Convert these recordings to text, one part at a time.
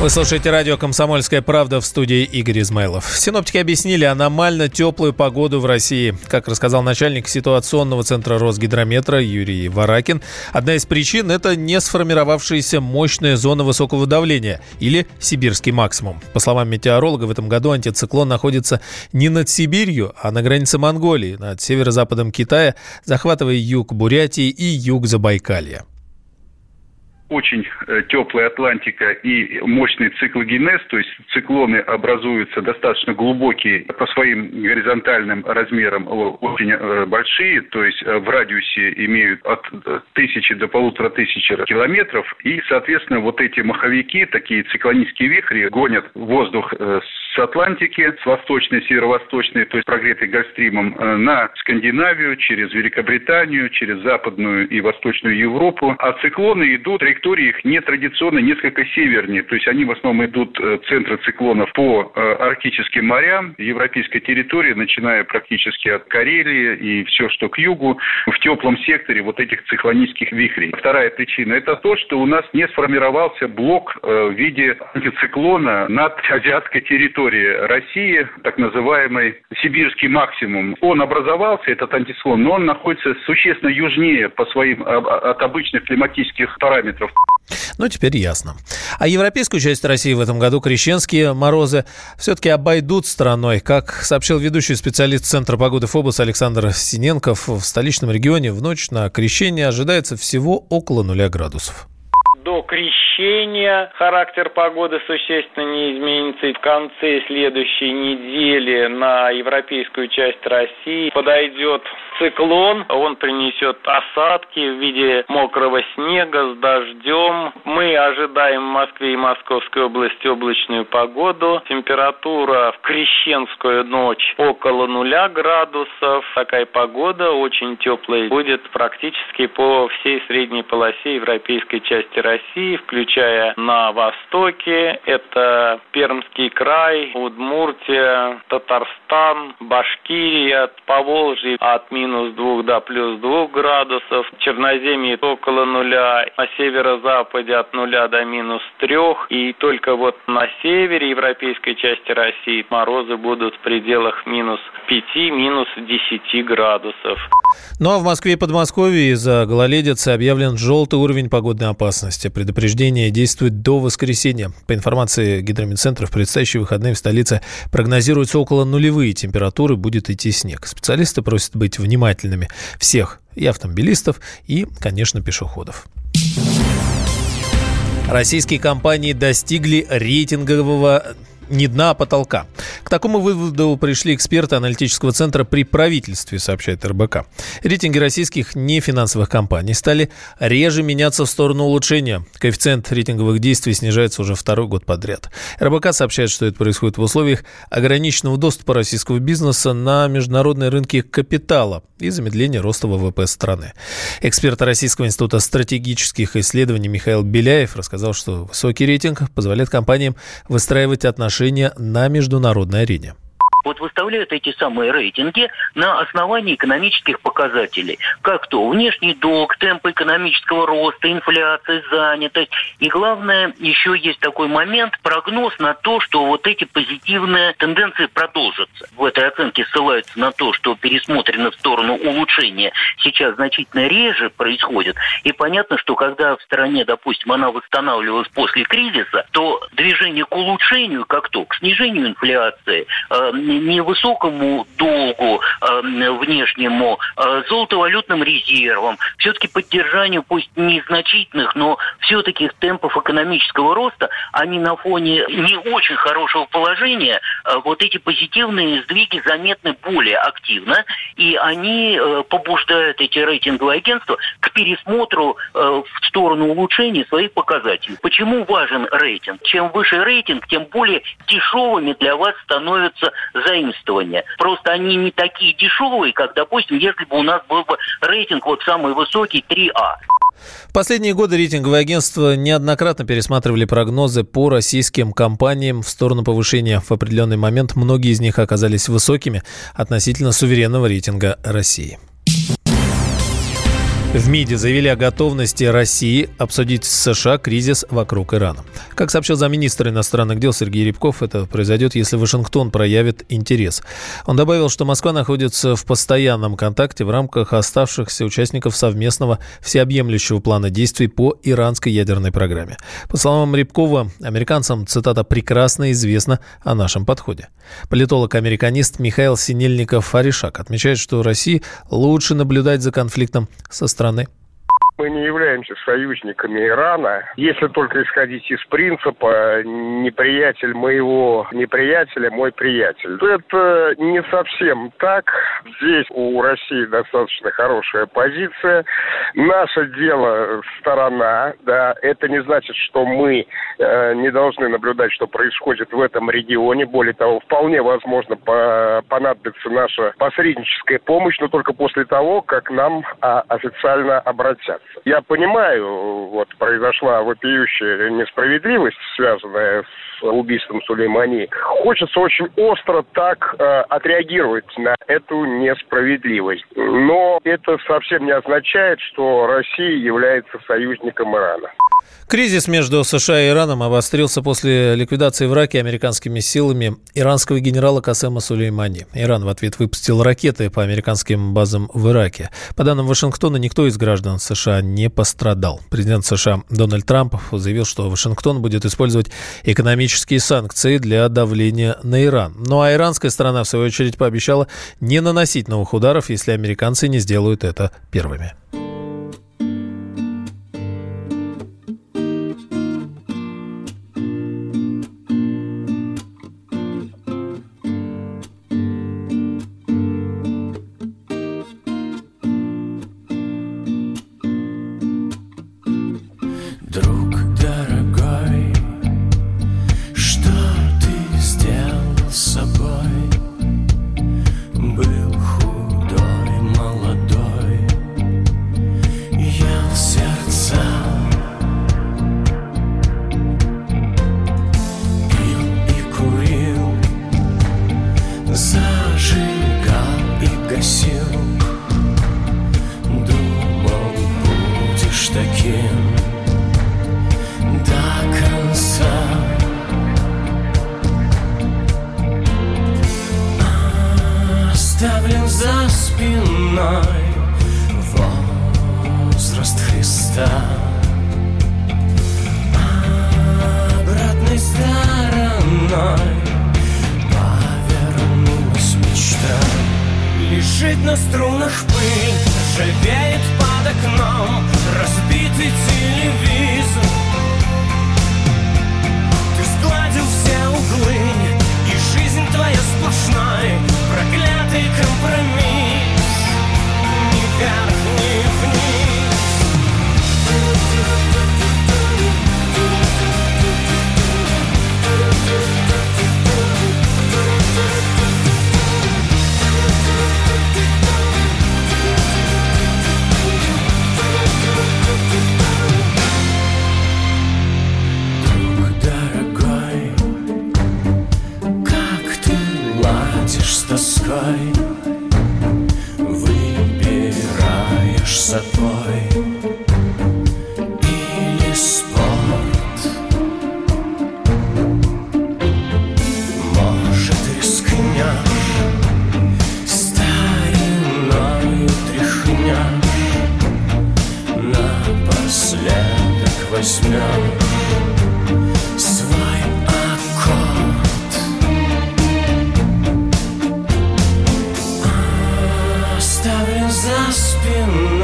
Вы слушаете радио «Комсомольская правда» в студии Игорь Измайлов. Синоптики объяснили аномально теплую погоду в России. Как рассказал начальник ситуационного центра Росгидрометра Юрий Варакин, одна из причин – это не сформировавшаяся мощная зона высокого давления или сибирский максимум. По словам метеоролога, в этом году антициклон находится не над Сибирью, а на границе Монголии, над северо-западом Китая, захватывая юг Бурятии и юг Забайкалья очень э, теплая Атлантика и мощный циклогенез, то есть циклоны образуются достаточно глубокие по своим горизонтальным размерам, очень э, большие, то есть э, в радиусе имеют от тысячи до полутора тысяч километров, и, соответственно, вот эти маховики, такие циклонические вихри, гонят воздух с Атлантики, с восточной, северо-восточной, то есть прогретой Гольфстримом, на Скандинавию, через Великобританию, через Западную и Восточную Европу, а циклоны идут траектории их нетрадиционно несколько севернее. То есть они в основном идут э, центры циклонов по э, арктическим морям, европейской территории, начиная практически от Карелии и все, что к югу, в теплом секторе вот этих циклонических вихрей. Вторая причина – это то, что у нас не сформировался блок э, в виде антициклона над азиатской территорией России, так называемый сибирский максимум. Он образовался, этот антициклон, но он находится существенно южнее по своим от обычных климатических параметров ну, теперь ясно. А европейскую часть России в этом году крещенские морозы все-таки обойдут стороной. Как сообщил ведущий специалист Центра погоды ФОБУС Александр Синенков, в столичном регионе в ночь на крещение ожидается всего около нуля градусов до крещения характер погоды существенно не изменится. И в конце следующей недели на европейскую часть России подойдет циклон, он принесет осадки в виде мокрого снега с дождем. Мы ожидаем в Москве и Московской области облачную погоду. Температура в крещенскую ночь около нуля градусов. Такая погода очень теплая будет практически по всей средней полосе европейской части России, включая на востоке. Это Пермский край, Удмуртия, Татарстан, Башкирия, от минус минус 2 до плюс 2 градусов, Черноземье около нуля, на северо-западе от нуля до минус 3, и только вот на севере европейской части России морозы будут в пределах минус 5, минус 10 градусов. Ну а в Москве и Подмосковье из-за гололедицы объявлен желтый уровень погодной опасности. Предупреждение действует до воскресенья. По информации гидромедцентра, в предстоящие выходные в столице прогнозируются около нулевые температуры, будет идти снег. Специалисты просят быть внимательными всех и автомобилистов, и, конечно, пешеходов. Российские компании достигли рейтингового не дна, а потолка. К такому выводу пришли эксперты аналитического центра при правительстве, сообщает РБК. Рейтинги российских нефинансовых компаний стали реже меняться в сторону улучшения. Коэффициент рейтинговых действий снижается уже второй год подряд. РБК сообщает, что это происходит в условиях ограниченного доступа российского бизнеса на международные рынки капитала и замедления роста ВВП страны. Эксперт Российского института стратегических исследований Михаил Беляев рассказал, что высокий рейтинг позволяет компаниям выстраивать отношения отношения на международной арене вот выставляют эти самые рейтинги на основании экономических показателей. Как то внешний долг, темп экономического роста, инфляция, занятость. И главное, еще есть такой момент, прогноз на то, что вот эти позитивные тенденции продолжатся. В этой оценке ссылаются на то, что пересмотрено в сторону улучшения сейчас значительно реже происходит. И понятно, что когда в стране, допустим, она восстанавливалась после кризиса, то движение к улучшению, как то, к снижению инфляции, э, невысокому долгу э, внешнему, э, золотовалютным резервам, все-таки поддержанию, пусть незначительных, но все-таки темпов экономического роста, они на фоне не очень хорошего положения, э, вот эти позитивные сдвиги заметны более активно, и они э, побуждают эти рейтинговые агентства к пересмотру в сторону улучшения своих показателей. Почему важен рейтинг? Чем выше рейтинг, тем более дешевыми для вас становятся заимствования. Просто они не такие дешевые, как, допустим, если бы у нас был бы рейтинг вот самый высокий 3А. В последние годы рейтинговые агентства неоднократно пересматривали прогнозы по российским компаниям в сторону повышения. В определенный момент многие из них оказались высокими относительно суверенного рейтинга России. В МИДе заявили о готовности России обсудить с США кризис вокруг Ирана. Как сообщил замминистра иностранных дел Сергей Рябков, это произойдет, если Вашингтон проявит интерес. Он добавил, что Москва находится в постоянном контакте в рамках оставшихся участников совместного всеобъемлющего плана действий по иранской ядерной программе. По словам Рябкова, американцам, цитата, «прекрасно известно о нашем подходе». Политолог-американист Михаил Синельников-Аришак отмечает, что России лучше наблюдать за конфликтом со страны мы не являемся союзниками Ирана, если только исходить из принципа «неприятель моего неприятеля, мой приятель». Это не совсем так. Здесь у России достаточно хорошая позиция. Наше дело сторона, да, это не значит, что мы э, не должны наблюдать, что происходит в этом регионе. Более того, вполне возможно по понадобится наша посредническая помощь, но только после того, как нам а, официально обратятся. Я понимаю, вот произошла вопиющая несправедливость, связанная убийством Сулеймани. Хочется очень остро так э, отреагировать на эту несправедливость. Но это совсем не означает, что Россия является союзником Ирана. Кризис между США и Ираном обострился после ликвидации в Ираке американскими силами иранского генерала Касема Сулеймани. Иран в ответ выпустил ракеты по американским базам в Ираке. По данным Вашингтона, никто из граждан США не пострадал. Президент США Дональд Трамп заявил, что Вашингтон будет использовать экономические санкции для давления на Иран. Ну а иранская сторона, в свою очередь, пообещала не наносить новых ударов, если американцы не сделают это первыми.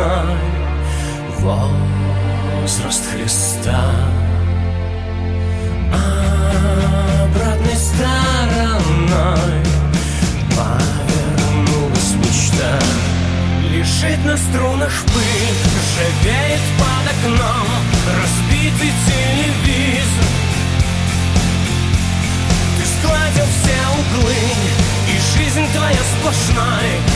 мной возраст Христа. А обратной стороной повернулась мечта. Лежит на струнах пыль, живеет под окном, разбитый телевизор. Ты складил все углы, и жизнь твоя сплошная.